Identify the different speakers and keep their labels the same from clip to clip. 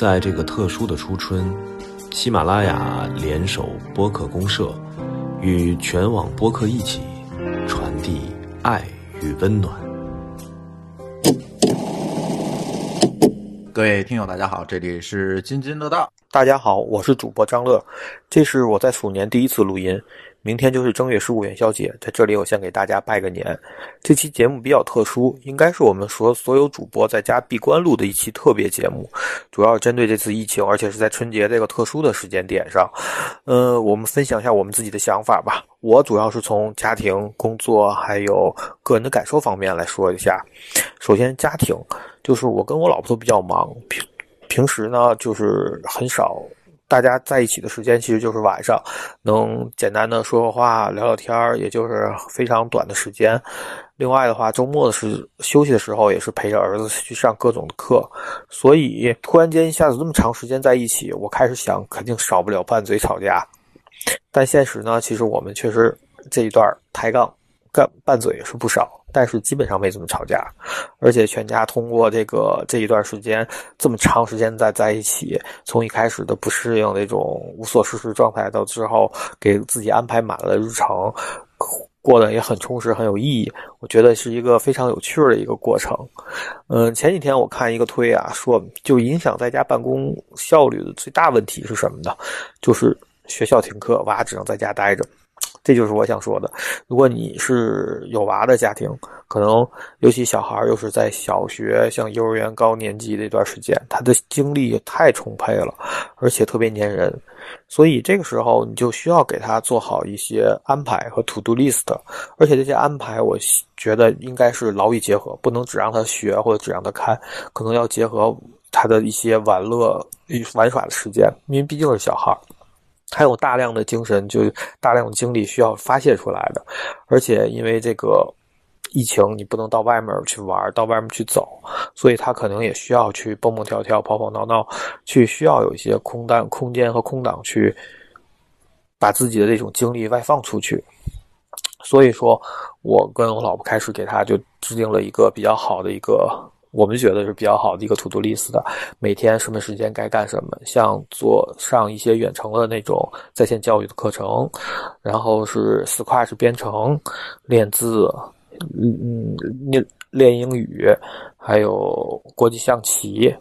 Speaker 1: 在这个特殊的初春，喜马拉雅联手播客公社，与全网播客一起传递爱与温暖。
Speaker 2: 各位听友，大家好，这里是津津乐道。
Speaker 3: 大家好，我是主播张乐，这是我在鼠年第一次录音。明天就是正月十五元宵节，在这里我先给大家拜个年。这期节目比较特殊，应该是我们所所有主播在家闭关录的一期特别节目，主要针对这次疫情，而且是在春节这个特殊的时间点上。呃，我们分享一下我们自己的想法吧。我主要是从家庭、工作还有个人的感受方面来说一下。首先，家庭就是我跟我老婆都比较忙，平平时呢就是很少。大家在一起的时间其实就是晚上，能简单的说说话、聊聊天儿，也就是非常短的时间。另外的话，周末的时休息的时候，也是陪着儿子去上各种的课。所以突然间一下子这么长时间在一起，我开始想，肯定少不了拌嘴吵架。但现实呢，其实我们确实这一段抬杠、干拌嘴也是不少。但是基本上没怎么吵架，而且全家通过这个这一段时间这么长时间在在一起，从一开始的不适应那种无所事事状态，到之后给自己安排满了日程，过得也很充实很有意义。我觉得是一个非常有趣的一个过程。嗯，前几天我看一个推啊，说就影响在家办公效率的最大问题是什么呢？就是学校停课，娃只能在家待着。这就是我想说的。如果你是有娃的家庭，可能尤其小孩又是在小学、像幼儿园高年级这段时间，他的精力太充沛了，而且特别粘人，所以这个时候你就需要给他做好一些安排和 to do list。而且这些安排，我觉得应该是劳逸结合，不能只让他学或者只让他看，可能要结合他的一些玩乐与玩耍的时间，因为毕竟是小孩。还有大量的精神，就大量的精力需要发泄出来的，而且因为这个疫情，你不能到外面去玩，到外面去走，所以他可能也需要去蹦蹦跳跳、跑跑闹闹，去需要有一些空档、空间和空档去把自己的这种精力外放出去。所以说，我跟我老婆开始给他就制定了一个比较好的一个。我们觉得是比较好的一个 to do list 的，每天什么时间该干什么，像做上一些远程的那种在线教育的课程，然后是 Scratch 编程、练字，嗯，练练英语，还有国际象棋，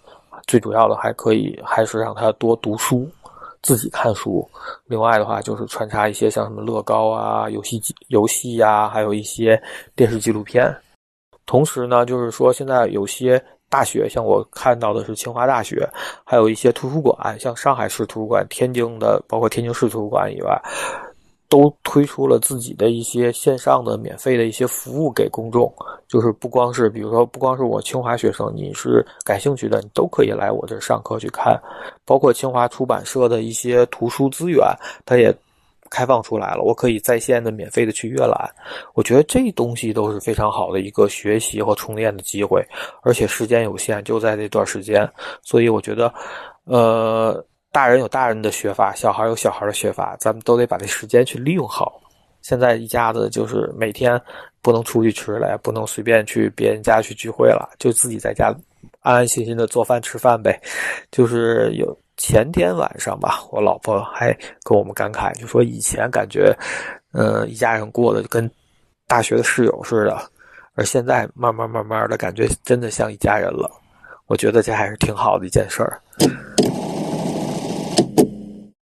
Speaker 3: 最主要的还可以还是让他多读书，自己看书。另外的话就是穿插一些像什么乐高啊、游戏机、游戏呀，还有一些电视纪录片。同时呢，就是说现在有些大学，像我看到的是清华大学，还有一些图书馆，像上海市图书馆、天津的，包括天津市图书馆以外，都推出了自己的一些线上的免费的一些服务给公众。就是不光是，比如说不光是我清华学生，你是感兴趣的，你都可以来我这上课去看。包括清华出版社的一些图书资源，它也。开放出来了，我可以在线的免费的去阅览，我觉得这东西都是非常好的一个学习和充电的机会，而且时间有限，就在这段时间，所以我觉得，呃，大人有大人的学法，小孩有小孩的学法，咱们都得把这时间去利用好。现在一家子就是每天不能出去吃了，也不能随便去别人家去聚会了，就自己在家安安心心的做饭吃饭呗，就是有。前天晚上吧，我老婆还跟我们感慨，就说以前感觉，嗯，一家人过的跟大学的室友似的，而现在慢慢慢慢的感觉真的像一家人了。我觉得这还是挺好的一件事儿。